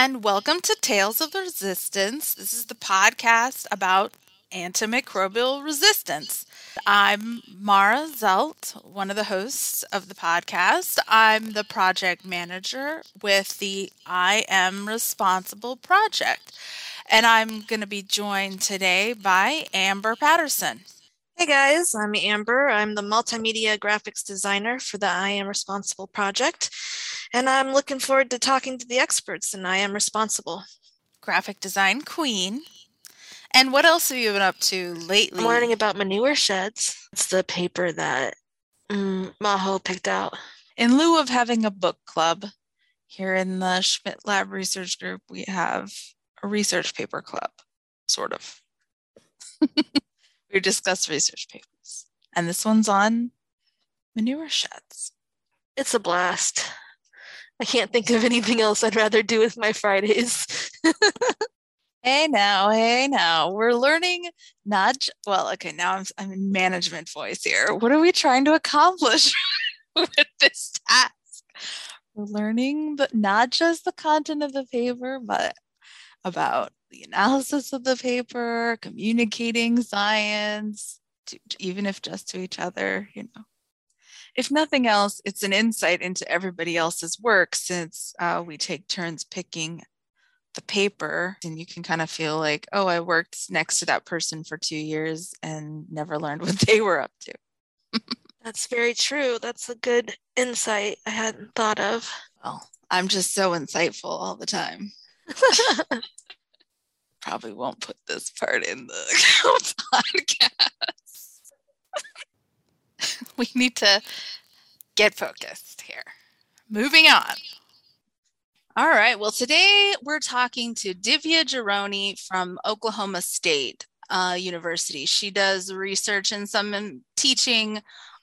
and welcome to Tales of Resistance. This is the podcast about antimicrobial resistance. I'm Mara Zelt, one of the hosts of the podcast. I'm the project manager with the I Am Responsible project, and I'm going to be joined today by Amber Patterson. Hey guys, I'm Amber. I'm the multimedia graphics designer for the I Am Responsible project, and I'm looking forward to talking to the experts in I Am Responsible. Graphic design queen. And what else have you been up to lately? I'm learning about manure sheds. It's the paper that mm, Maho picked out. In lieu of having a book club, here in the Schmidt Lab Research Group, we have a research paper club, sort of. we discuss research papers. And this one's on manure sheds. It's a blast. I can't think of anything else I'd rather do with my Fridays. Hey now, hey now. We're learning not well, okay, now I'm I'm in management voice here. What are we trying to accomplish with this task? We're learning the not just the content of the paper, but about the analysis of the paper, communicating science, to, even if just to each other, you know. If nothing else, it's an insight into everybody else's work since uh, we take turns picking the paper and you can kind of feel like, oh, I worked next to that person for two years and never learned what they were up to. That's very true. That's a good insight I hadn't thought of. Well, I'm just so insightful all the time. Probably won't put this part in the podcast. we need to get focused here. Moving on. All right. Well, today we're talking to Divya Jaroni from Oklahoma State uh, University. She does research and some teaching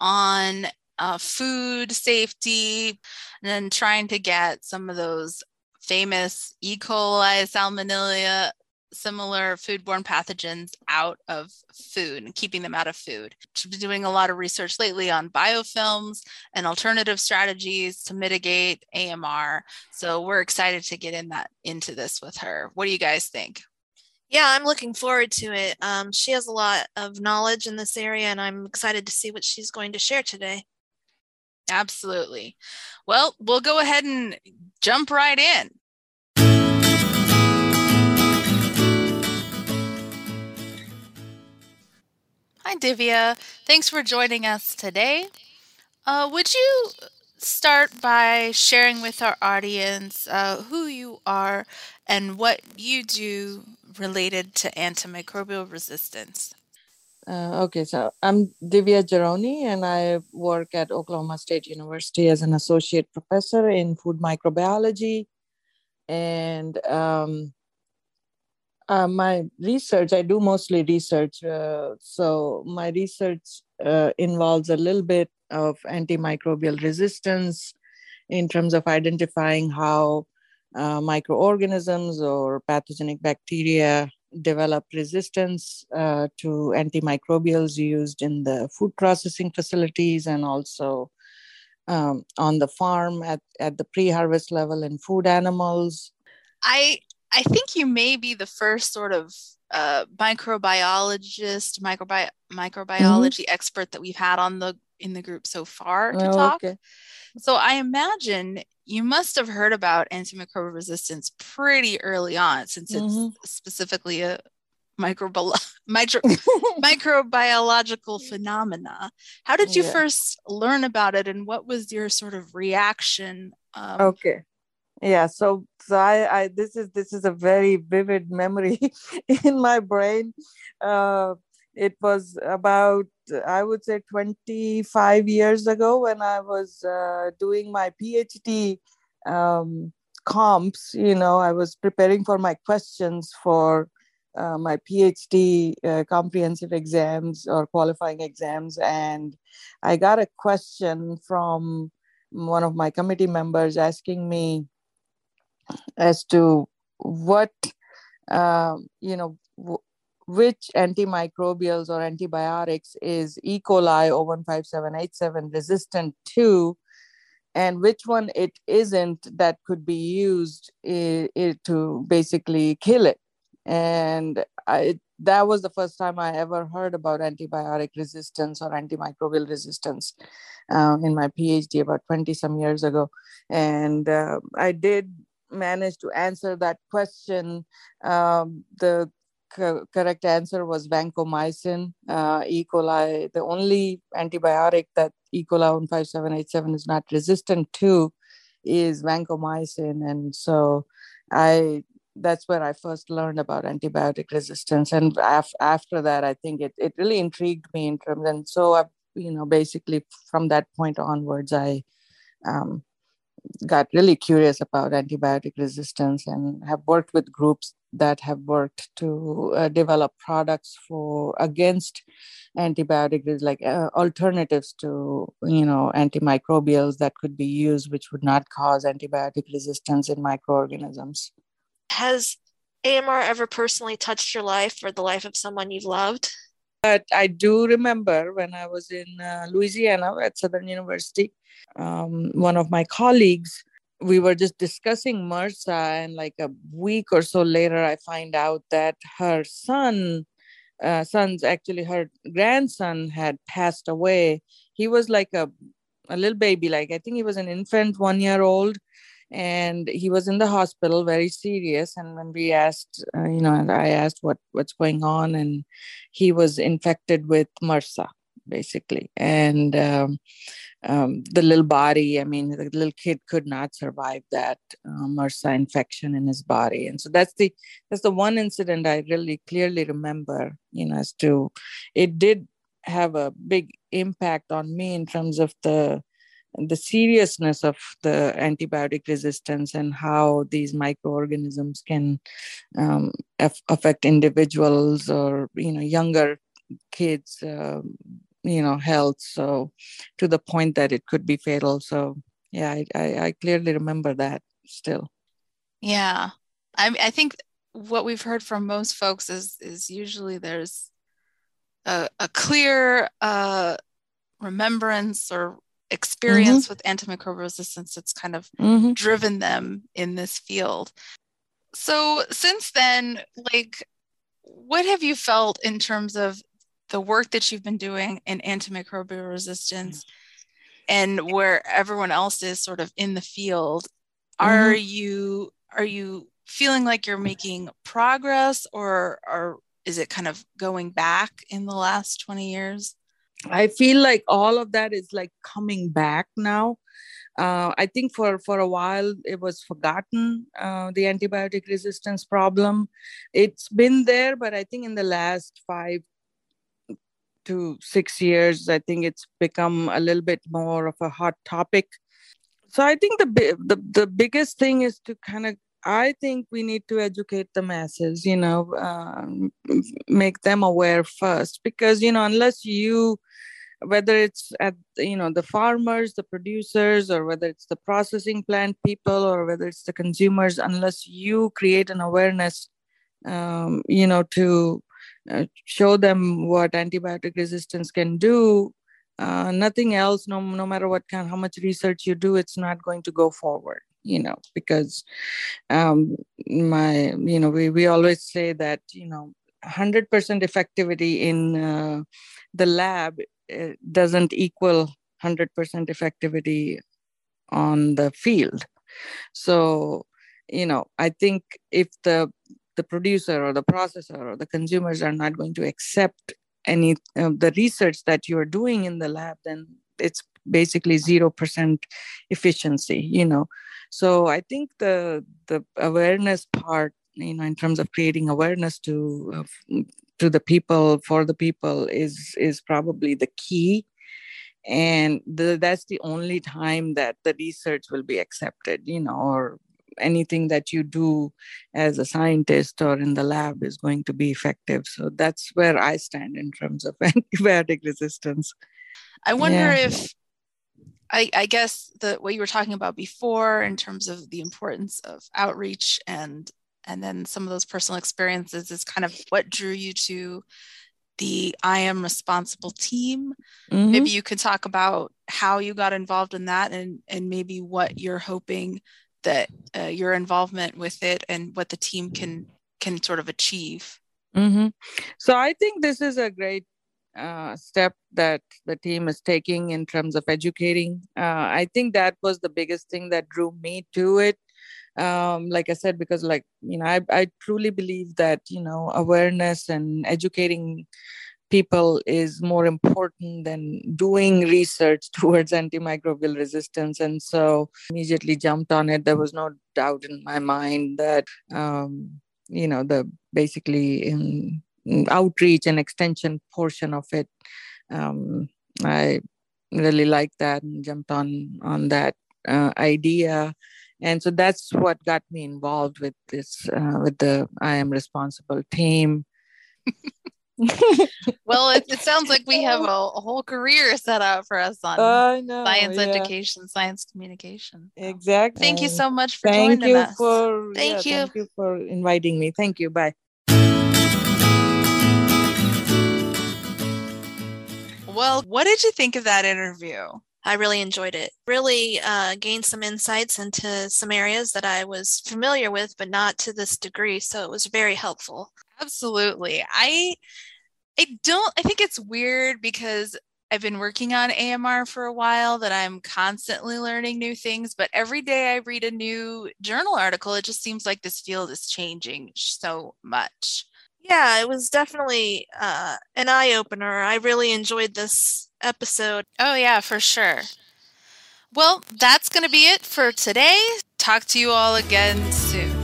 on uh, food safety and then trying to get some of those famous E. coli, salmonella, similar foodborne pathogens out of food and keeping them out of food. Been doing a lot of research lately on biofilms and alternative strategies to mitigate AMR. So we're excited to get in that into this with her. What do you guys think? Yeah, I'm looking forward to it. Um, she has a lot of knowledge in this area, and I'm excited to see what she's going to share today. Absolutely. Well, we'll go ahead and jump right in. Hi, Divya. Thanks for joining us today. Uh, would you start by sharing with our audience uh, who you are and what you do related to antimicrobial resistance? Uh, okay, so I'm Divya Jaroni, and I work at Oklahoma State University as an associate professor in food microbiology. And um, uh, my research, I do mostly research. Uh, so my research uh, involves a little bit of antimicrobial resistance in terms of identifying how uh, microorganisms or pathogenic bacteria develop resistance uh, to antimicrobials used in the food processing facilities and also um, on the farm at, at the pre-harvest level in food animals. I I think you may be the first sort of uh, microbiologist, microbi- microbiology mm-hmm. expert that we've had on the in the group so far to oh, talk. Okay. So I imagine you must have heard about antimicrobial resistance pretty early on, since it's mm-hmm. specifically a microbi- micro- microbiological phenomena. How did you yeah. first learn about it, and what was your sort of reaction? Um, okay yeah so so I, I this is this is a very vivid memory in my brain. Uh, it was about i would say 25 years ago when i was uh, doing my phd um, comps you know i was preparing for my questions for uh, my phd uh, comprehensive exams or qualifying exams. And i got a question from one of my committee members asking me as to what um, you know w- which antimicrobials or antibiotics is E. coli O157:H7 resistant to and which one it isn't that could be used it, it to basically kill it and I, that was the first time I ever heard about antibiotic resistance or antimicrobial resistance uh, in my PhD about 20 some years ago. And uh, I did manage to answer that question. Um, the co- correct answer was vancomycin, uh, E. coli. The only antibiotic that E. coli 157:H7 is not resistant to is vancomycin. And so I that's where I first learned about antibiotic resistance. And af- after that, I think it, it really intrigued me in terms. And so, I, you know, basically from that point onwards, I um, got really curious about antibiotic resistance and have worked with groups that have worked to uh, develop products for against antibiotics like uh, alternatives to you know antimicrobials that could be used which would not cause antibiotic resistance in microorganisms has AMR ever personally touched your life or the life of someone you've loved? But I do remember when I was in uh, Louisiana at Southern University, um, one of my colleagues, we were just discussing MRSA, and like a week or so later, I find out that her son, uh, son's actually her grandson had passed away. He was like a a little baby, like I think he was an infant, one year old, and he was in the hospital very serious. And when we asked uh, you know i asked what what's going on and he was infected with mrsa basically. And um, um, the little body i mean the little kid could not survive that uh, mrsa infection in his body. And so that's the that's the one incident i really clearly remember you know as to it did have a big impact on me in terms of the the seriousness of the antibiotic resistance and how these microorganisms can um, af- affect individuals or you know younger kids uh, you know health. So to the point that it could be fatal. So yeah i, I, I clearly remember that still. Yeah. I, I think what we've heard from most folks is is usually there's a, a clear uh, remembrance or experience mm-hmm. with antimicrobial resistance that's kind of mm-hmm. driven them in this field. So since then, like, what have you felt in terms of the work that you've been doing in antimicrobial resistance and where everyone else is sort of in the field? Are mm-hmm. you are you feeling like you're making progress or or is it kind of going back in the last 20 years? I feel like all of that is like coming back now. Uh, I think for for a while it was forgotten uh, the antibiotic resistance problem. It's been there, but I think in the last five to six years, I think it's become a little bit more of a hot topic. So I think the the the biggest thing is to kind of I think we need to educate the masses, you know, um, make them aware first, because, you know, unless you, whether it's at, you know, the farmers, the producers, or whether it's the processing plant people, or whether it's the consumers, unless you create an awareness, um, you know, to uh, show them what antibiotic resistance can do, uh, nothing else, no, no matter what kind, how much research you do, it's not going to go forward you know because um my you know we, we always say that you know 100% effectivity in uh, the lab uh, doesn't equal 100% effectivity on the field. So you know i think if the the producer or the processor or the consumers are not going to accept any of the research that you are doing in the lab then it's basically 0% efficiency you know so i think the the awareness part you know in terms of creating awareness to uh, to the people for the people is is probably the key. And the, that's the only time that the research will be accepted you know or anything that you do as a scientist or in the lab is going to be effective. So that's where i stand in terms of antibiotic resistance. I wonder yeah. if I, I guess the what you were talking about before in terms of the importance of outreach and and then some of those personal experiences is kind of what drew you to the I am responsible team. Mm-hmm. Maybe you could talk about how you got involved in that and and maybe what you're hoping that uh, your involvement with it and what the team can can sort of achieve. Mm-hmm. So I think this is a great uh, step that the team is taking in terms of educating. Uh, I think that was the biggest thing that drew me to it. Um, like I said, because like you know, I, I truly believe that you know awareness and educating people is more important than doing research towards antimicrobial resistance and so immediately jumped on it there was no doubt in my mind that um, you know the basically in, outreach and extension portion of it um, i really liked that and jumped on on that uh, idea and so that's what got me involved with this uh, with the i am responsible team well, it, it, sounds like we have a, a, whole career set out for us on know, science yeah. education, science communication. Exactly. Thank you so much for thank joining you us. For, thank yeah, you. Thank you for inviting me. Thank you. Bye. Well, what did you think of that interview? I really enjoyed it. Really uh, gained some insights into some areas that I was familiar with, but not to this degree. So it was very helpful. Absolutely. I I don't I think it's weird because I've been working on AMR for a while that I'm constantly learning new things, but every day I read a new journal article, it just seems like this field is changing so much. Yeah, it was definitely uh, an eye opener. I really enjoyed this episode. Oh, yeah, for sure. Well, that's going to be it for today. Talk to you all again soon.